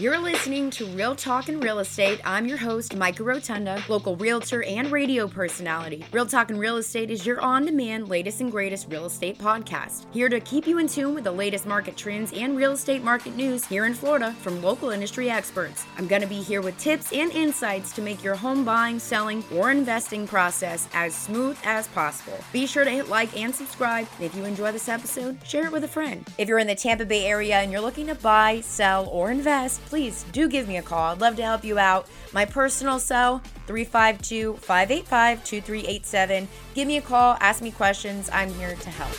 You're listening to Real Talk in Real Estate. I'm your host, Micah Rotunda, local realtor and radio personality. Real Talk in Real Estate is your on demand, latest and greatest real estate podcast. Here to keep you in tune with the latest market trends and real estate market news here in Florida from local industry experts. I'm going to be here with tips and insights to make your home buying, selling, or investing process as smooth as possible. Be sure to hit like and subscribe. And if you enjoy this episode, share it with a friend. If you're in the Tampa Bay area and you're looking to buy, sell, or invest, please do give me a call. I'd love to help you out. My personal cell, 352 585 2387. Give me a call, ask me questions. I'm here to help.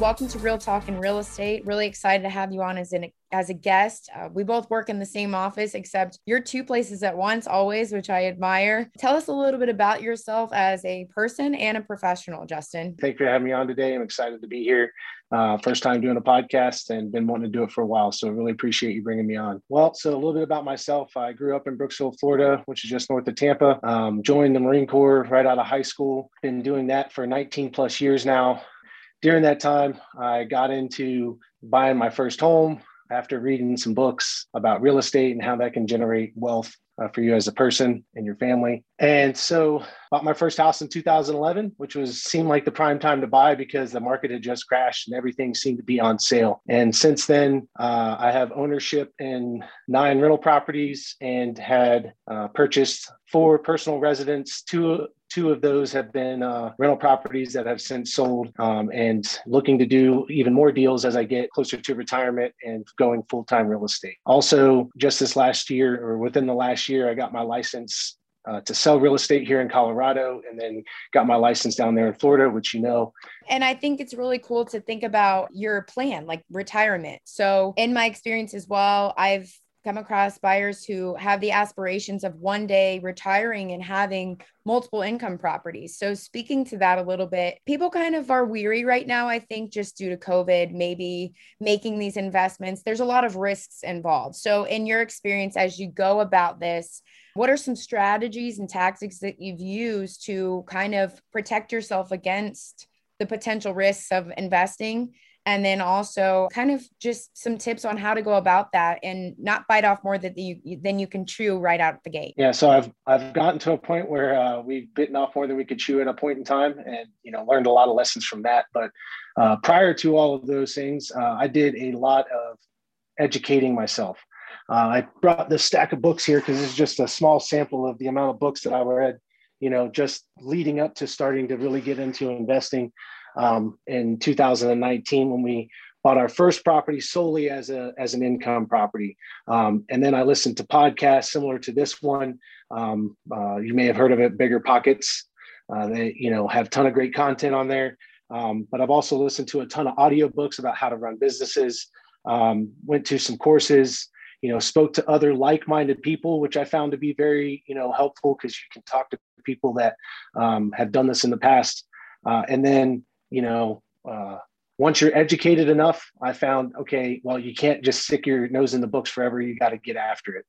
Welcome to Real Talk in Real Estate. Really excited to have you on as an as a guest. Uh, we both work in the same office, except you're two places at once, always, which I admire. Tell us a little bit about yourself as a person and a professional, Justin. Thank you for having me on today. I'm excited to be here. Uh, first time doing a podcast and been wanting to do it for a while. So I really appreciate you bringing me on. Well, so a little bit about myself. I grew up in Brooksville, Florida, which is just north of Tampa. Um, joined the Marine Corps right out of high school. Been doing that for 19 plus years now. During that time, I got into buying my first home, after reading some books about real estate and how that can generate wealth uh, for you as a person and your family. And so bought my first house in 2011, which was seemed like the prime time to buy because the market had just crashed and everything seemed to be on sale. And since then, uh, I have ownership in nine rental properties and had uh, purchased four personal residents, two two of those have been uh, rental properties that have since sold um, and looking to do even more deals as I get closer to retirement and going full time real estate. Also, just this last year or within the last year, I got my license uh, to sell real estate here in Colorado and then got my license down there in Florida, which you know. And I think it's really cool to think about your plan, like retirement. So, in my experience as well, I've come across buyers who have the aspirations of one day retiring and having multiple income properties. So, speaking to that a little bit, people kind of are weary right now, I think, just due to COVID, maybe making these investments. There's a lot of risks involved. So, in your experience, as you go about this, what are some strategies and tactics that you've used to kind of protect yourself against the potential risks of investing and then also kind of just some tips on how to go about that and not bite off more than you than you can chew right out the gate. Yeah, so I've I've gotten to a point where uh, we've bitten off more than we could chew at a point in time, and you know learned a lot of lessons from that. But uh, prior to all of those things, uh, I did a lot of educating myself. Uh, I brought this stack of books here because it's just a small sample of the amount of books that I read. You know, just leading up to starting to really get into investing um, in 2019 when we bought our first property solely as a as an income property. Um, and then I listened to podcasts similar to this one. Um, uh, you may have heard of it, Bigger Pockets. Uh, they you know have a ton of great content on there. Um, but I've also listened to a ton of audiobooks about how to run businesses. Um, went to some courses. You know, spoke to other like-minded people, which I found to be very you know helpful because you can talk to people that um, have done this in the past. Uh, and then you know, uh, once you're educated enough, I found, okay, well, you can't just stick your nose in the books forever. You got to get after it.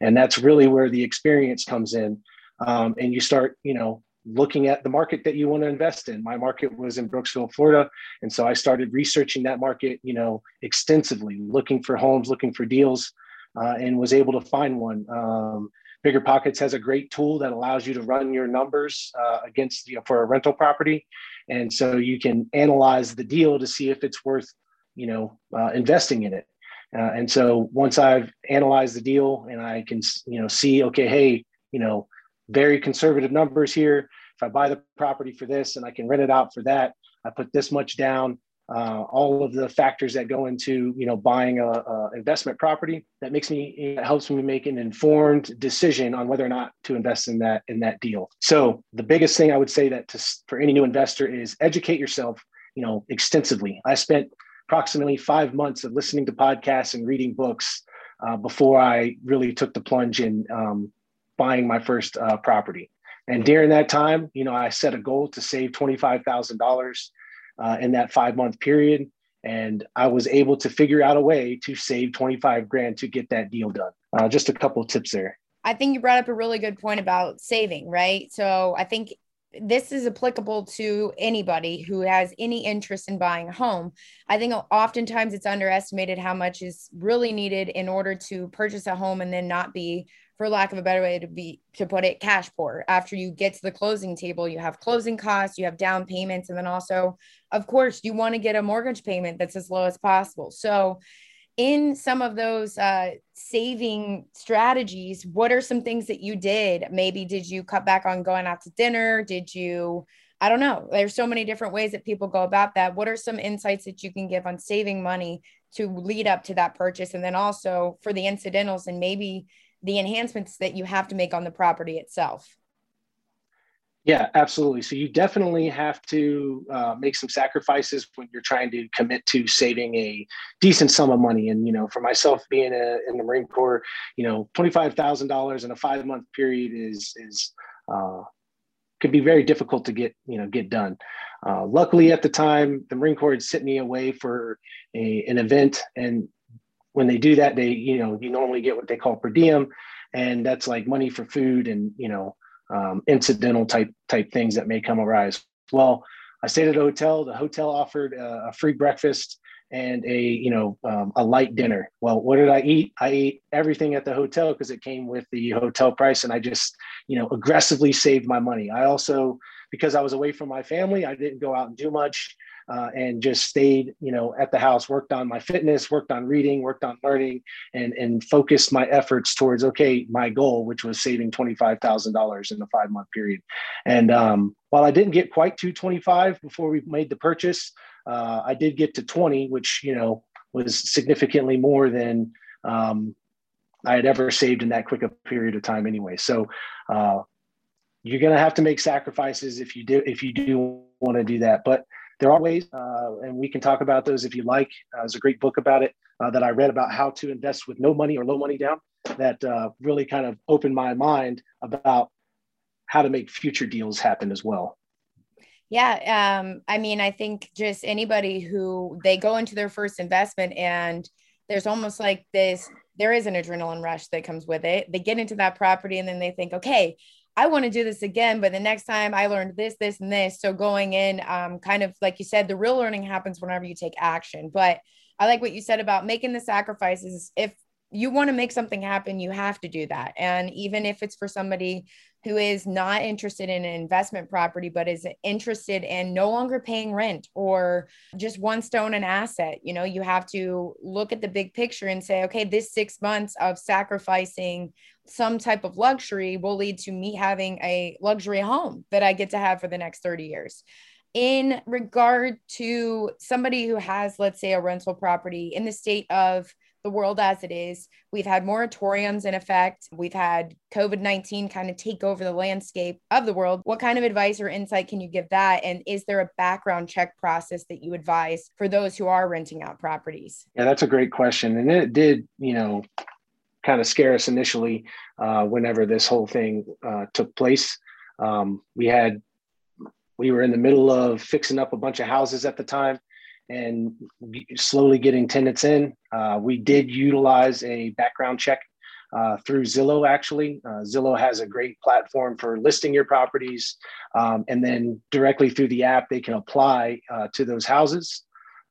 And that's really where the experience comes in. Um, and you start, you know, looking at the market that you want to invest in. My market was in Brooksville, Florida. And so I started researching that market, you know, extensively, looking for homes, looking for deals, uh, and was able to find one. Um, Bigger Pockets has a great tool that allows you to run your numbers uh, against you know, for a rental property and so you can analyze the deal to see if it's worth you know uh, investing in it. Uh, and so once i've analyzed the deal and i can you know see okay hey you know very conservative numbers here. If i buy the property for this and i can rent it out for that i put this much down uh, all of the factors that go into you know buying a, a investment property that makes me helps me make an informed decision on whether or not to invest in that in that deal. So the biggest thing i would say that to, for any new investor is educate yourself you know extensively. I spent approximately five months of listening to podcasts and reading books uh, before i really took the plunge in um, buying my first uh, property. And during that time you know i set a goal to save $25000 uh, in that five month period. And I was able to figure out a way to save 25 grand to get that deal done. Uh, just a couple tips there. I think you brought up a really good point about saving, right? So I think this is applicable to anybody who has any interest in buying a home. I think oftentimes it's underestimated how much is really needed in order to purchase a home and then not be, for lack of a better way to be to put it, cash poor. After you get to the closing table, you have closing costs, you have down payments, and then also, of course, you want to get a mortgage payment that's as low as possible. So in some of those uh, saving strategies, what are some things that you did? Maybe did you cut back on going out to dinner? Did you, I don't know. There's so many different ways that people go about that. What are some insights that you can give on saving money to lead up to that purchase? And then also for the incidentals and maybe the enhancements that you have to make on the property itself? Yeah, absolutely. So you definitely have to uh, make some sacrifices when you're trying to commit to saving a decent sum of money. And you know, for myself, being a, in the Marine Corps, you know, twenty five thousand dollars in a five month period is is uh, could be very difficult to get you know get done. Uh, luckily, at the time, the Marine Corps had sent me away for a, an event, and when they do that, they you know you normally get what they call per diem, and that's like money for food and you know um, incidental type type things that may come arise. Well, I stayed at a hotel. The hotel offered a, a free breakfast and a you know um, a light dinner. Well, what did I eat? I ate everything at the hotel because it came with the hotel price, and I just you know aggressively saved my money. I also because I was away from my family, I didn't go out and do much uh, and just stayed, you know, at the house, worked on my fitness, worked on reading, worked on learning, and and focused my efforts towards okay, my goal, which was saving twenty five thousand dollars in a five month period. And um, while I didn't get quite to twenty five before we made the purchase, uh, I did get to twenty, which you know was significantly more than um, I had ever saved in that quick a period of time anyway. So. Uh, you're going to have to make sacrifices if you do if you do want to do that but there are ways, uh, and we can talk about those if you like. Uh, there's a great book about it uh, that I read about how to invest with no money or low money down that uh, really kind of opened my mind about how to make future deals happen as well. Yeah. Um, I mean, I think just anybody who they go into their first investment and there's almost like this, there is an adrenaline rush that comes with it. They get into that property and then they think, okay, I want to do this again, but the next time I learned this, this, and this. So going in, um, kind of like you said, the real learning happens whenever you take action. But I like what you said about making the sacrifices. If you want to make something happen, you have to do that. And even if it's for somebody who is not interested in an investment property, but is interested in no longer paying rent or just one stone an asset, you know, you have to look at the big picture and say, okay, this six months of sacrificing some type of luxury will lead to me having a luxury home that I get to have for the next 30 years. In regard to somebody who has, let's say, a rental property in the state of the world as it is, we've had moratoriums in effect. We've had COVID 19 kind of take over the landscape of the world. What kind of advice or insight can you give that? And is there a background check process that you advise for those who are renting out properties? Yeah, that's a great question. And it did, you know, kind of scare us initially uh, whenever this whole thing uh, took place. Um, we had we were in the middle of fixing up a bunch of houses at the time and slowly getting tenants in. Uh, we did utilize a background check uh, through Zillow, actually. Uh, Zillow has a great platform for listing your properties. Um, and then directly through the app, they can apply uh, to those houses,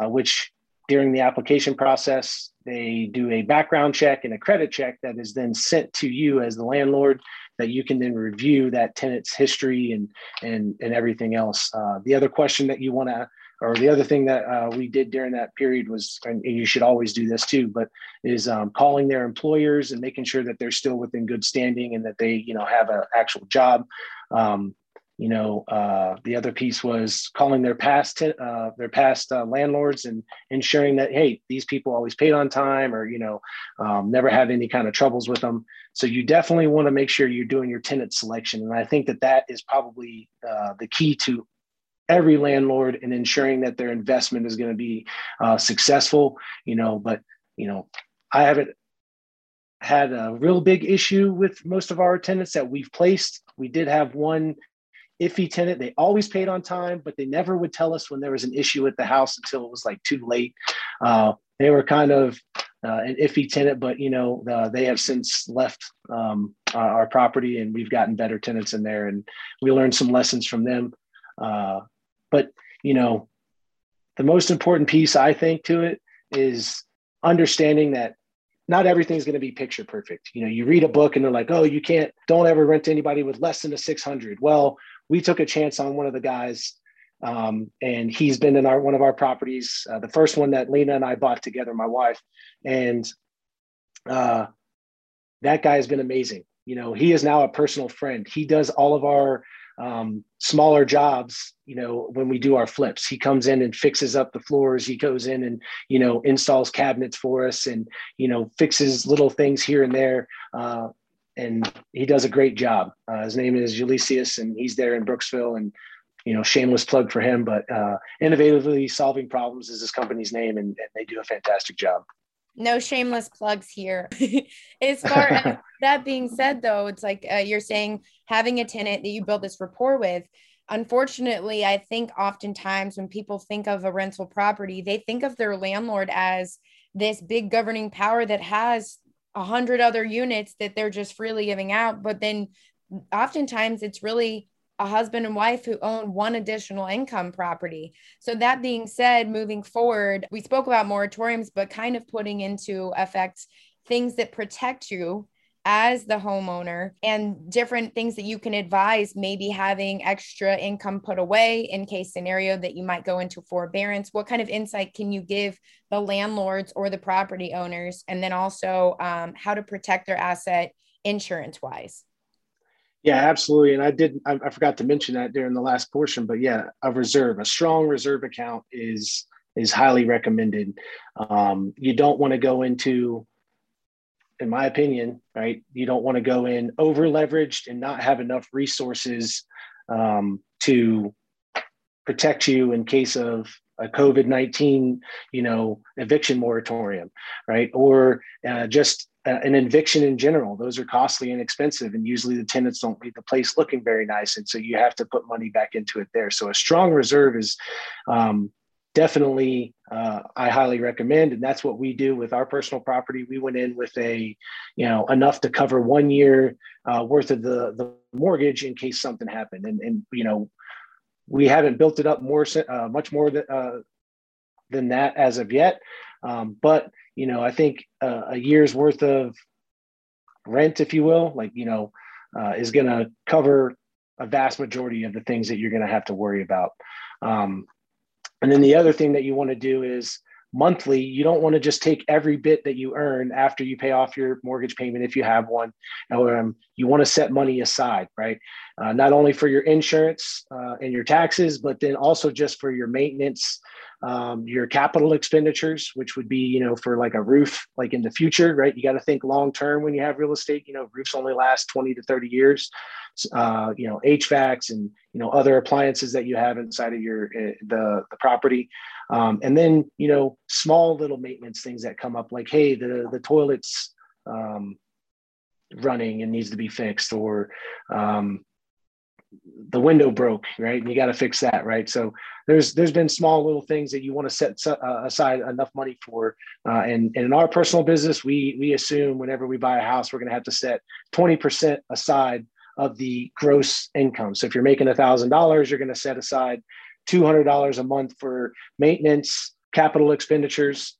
uh, which during the application process, they do a background check and a credit check that is then sent to you as the landlord that you can then review that tenant's history and and and everything else. Uh, the other question that you want to or the other thing that uh, we did during that period was, and you should always do this too, but is um, calling their employers and making sure that they're still within good standing and that they, you know, have an actual job. Um, you know, uh, the other piece was calling their past uh, their past uh, landlords and ensuring that hey, these people always paid on time, or you know, um, never had any kind of troubles with them. So you definitely want to make sure you're doing your tenant selection, and I think that that is probably uh, the key to every landlord and ensuring that their investment is going to be uh, successful. You know, but you know, I haven't had a real big issue with most of our tenants that we've placed. We did have one iffy tenant. They always paid on time, but they never would tell us when there was an issue at the house until it was like too late. Uh, they were kind of uh, an iffy tenant, but you know uh, they have since left um, uh, our property, and we've gotten better tenants in there, and we learned some lessons from them. But you know, the most important piece I think to it is understanding that not everything's going to be picture perfect. You know, you read a book and they're like, "Oh, you can't don't ever rent to anybody with less than a 600." Well, we took a chance on one of the guys um, and he's been in our one of our properties, uh, the first one that Lena and I bought together, my wife, and uh, that guy has been amazing. You know, he is now a personal friend. He does all of our um, smaller jobs. You know, when we do our flips, he comes in and fixes up the floors. He goes in and you know installs cabinets for us, and you know fixes little things here and there. Uh, and he does a great job. Uh, his name is Ulysses, and he's there in Brooksville. And you know, shameless plug for him, but uh, innovatively solving problems is his company's name, and, and they do a fantastic job. No shameless plugs here. as far as that being said, though, it's like uh, you're saying having a tenant that you build this rapport with. Unfortunately, I think oftentimes when people think of a rental property, they think of their landlord as this big governing power that has a hundred other units that they're just freely giving out. But then oftentimes it's really a husband and wife who own one additional income property. So, that being said, moving forward, we spoke about moratoriums, but kind of putting into effect things that protect you as the homeowner and different things that you can advise maybe having extra income put away in case scenario that you might go into forbearance. What kind of insight can you give the landlords or the property owners? And then also um, how to protect their asset insurance wise yeah, absolutely. And I did, I, I, forgot to mention that during the last portion, but yeah, a reserve, a strong reserve account is, is highly recommended. Um, you don't want to go into, in my opinion, right? You don't want to go in over leveraged and not have enough resources um, to protect you in case of a COVID 19, you know, eviction moratorium, right? Or uh, just uh, an eviction in general. Those are costly and expensive, and usually the tenants don't leave the place looking very nice, and so you have to put money back into it there. So a strong reserve is um, definitely uh, I highly recommend, and that's what we do with our personal property. We went in with a, you know, enough to cover one year uh, worth of the the mortgage in case something happened, and and you know we haven't built it up more, uh, much more than, uh, than that as of yet. Um, but you know, I think uh, a year's worth of rent, if you will, like you know, uh, is going to cover a vast majority of the things that you're going to have to worry about. Um, and then the other thing that you want to do is monthly, you don't want to just take every bit that you earn after you pay off your mortgage payment if you have one. Um, you want to set money aside, right? Uh, not only for your insurance uh, and your taxes, but then also just for your maintenance, um, your capital expenditures, which would be, you know, for like a roof, like in the future, right? You got to think long term when you have real estate. You know, roofs only last 20 to 30 years. Uh, you know, HVACs and, you know, other appliances that you have inside of your, uh, the, the property. Um, and then, you know, small little maintenance things that come up like, hey, the, the toilet's um, running and needs to be fixed or, um, the window broke, right? And you got to fix that, right? So there's there's been small little things that you want to set uh, aside enough money for. Uh, and, and in our personal business, we we assume whenever we buy a house, we're going to have to set 20% aside of the gross income. So if you're making $1,000, you're going to set aside $200 a month for maintenance, capital expenditures.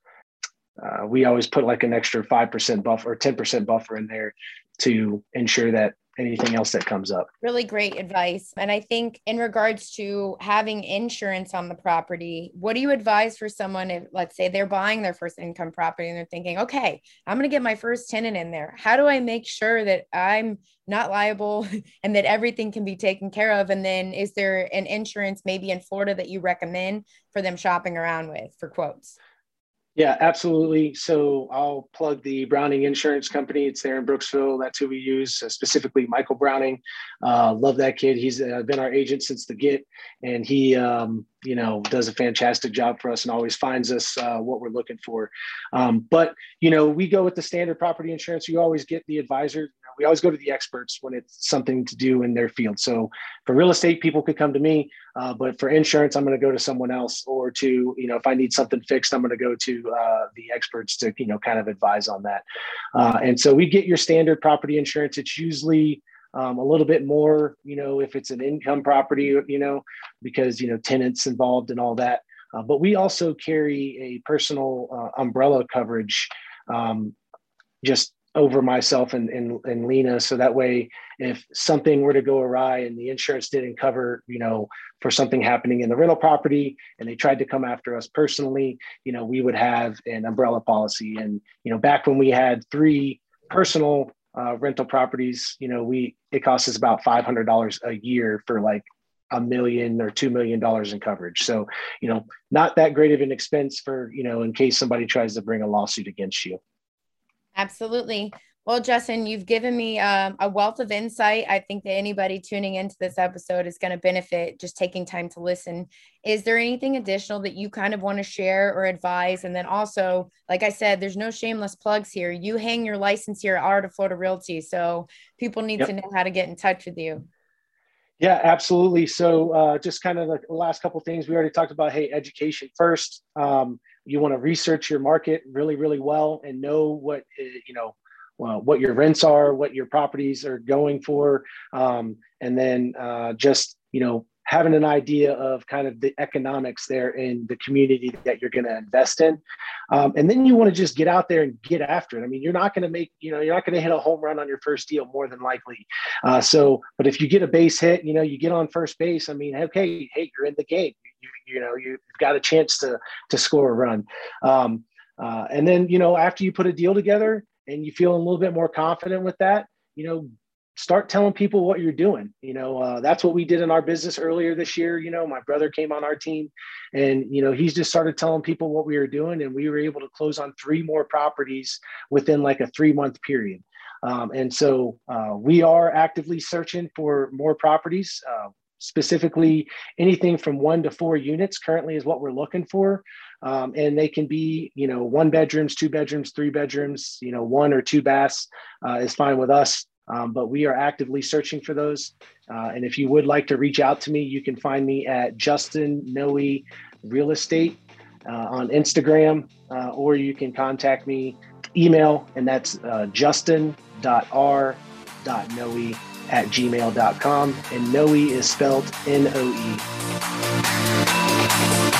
Uh, we always put like an extra 5% buffer or 10% buffer in there to ensure that anything else that comes up. Really great advice. And I think in regards to having insurance on the property, what do you advise for someone if let's say they're buying their first income property and they're thinking, okay, I'm going to get my first tenant in there. How do I make sure that I'm not liable and that everything can be taken care of? And then is there an insurance maybe in Florida that you recommend for them shopping around with for quotes? Yeah, absolutely. So I'll plug the Browning Insurance Company. It's there in Brooksville. That's who we use, uh, specifically Michael Browning. Uh, love that kid. He's uh, been our agent since the get, and he, um, you know, does a fantastic job for us and always finds us uh, what we're looking for. Um, but you know, we go with the standard property insurance. You always get the advisor. We always go to the experts when it's something to do in their field. So for real estate, people could come to me, uh, but for insurance, I'm going to go to someone else. Or to you know, if I need something fixed, I'm going to go to uh, the experts to you know kind of advise on that. Uh, and so we get your standard property insurance. It's usually um, a little bit more, you know, if it's an income property, you know, because you know tenants involved and all that. Uh, but we also carry a personal uh, umbrella coverage um, just over myself and, and, and Lena. So that way, if something were to go awry and the insurance didn't cover, you know, for something happening in the rental property and they tried to come after us personally, you know, we would have an umbrella policy. And, you know, back when we had three personal uh, rental properties, you know, we, it costs us about $500 a year for like a million or two million dollars in coverage. So, you know, not that great of an expense for, you know, in case somebody tries to bring a lawsuit against you. Absolutely. Well, Justin, you've given me um, a wealth of insight. I think that anybody tuning into this episode is going to benefit just taking time to listen. Is there anything additional that you kind of want to share or advise? And then also, like I said, there's no shameless plugs here. You hang your license here at Art of Florida Realty. So people need yep. to know how to get in touch with you. Yeah, absolutely. So, uh, just kind of the last couple things we already talked about. Hey, education first. Um, you want to research your market really, really well and know what eh, you know uh, what your rents are, what your properties are going for, um, and then uh, just you know having an idea of kind of the economics there in the community that you're going to invest in. Um, and then you want to just get out there and get after it. I mean, you're not going to make, you know, you're not going to hit a home run on your first deal more than likely. Uh, so, but if you get a base hit, you know, you get on first base, I mean, okay, hey, you're in the game. You, you know, you've got a chance to, to score a run. Um, uh, and then, you know, after you put a deal together and you feel a little bit more confident with that, you know, start telling people what you're doing. You know uh, that's what we did in our business earlier this year. You know my brother came on our team and you know he's just started telling people what we were doing and we were able to close on three more properties within like a three month period. Um, and so uh, we are actively searching for more properties. Uh, specifically anything from one to four units currently is what we're looking for um, and they can be you know one bedrooms two bedrooms three bedrooms you know one or two baths uh, is fine with us um, but we are actively searching for those. Uh, and if you would like to reach out to me, you can find me at Justin Noe Real Estate uh, on Instagram, uh, or you can contact me email, and that's uh, justin.r.noe at gmail.com. And Noe is spelled N O E.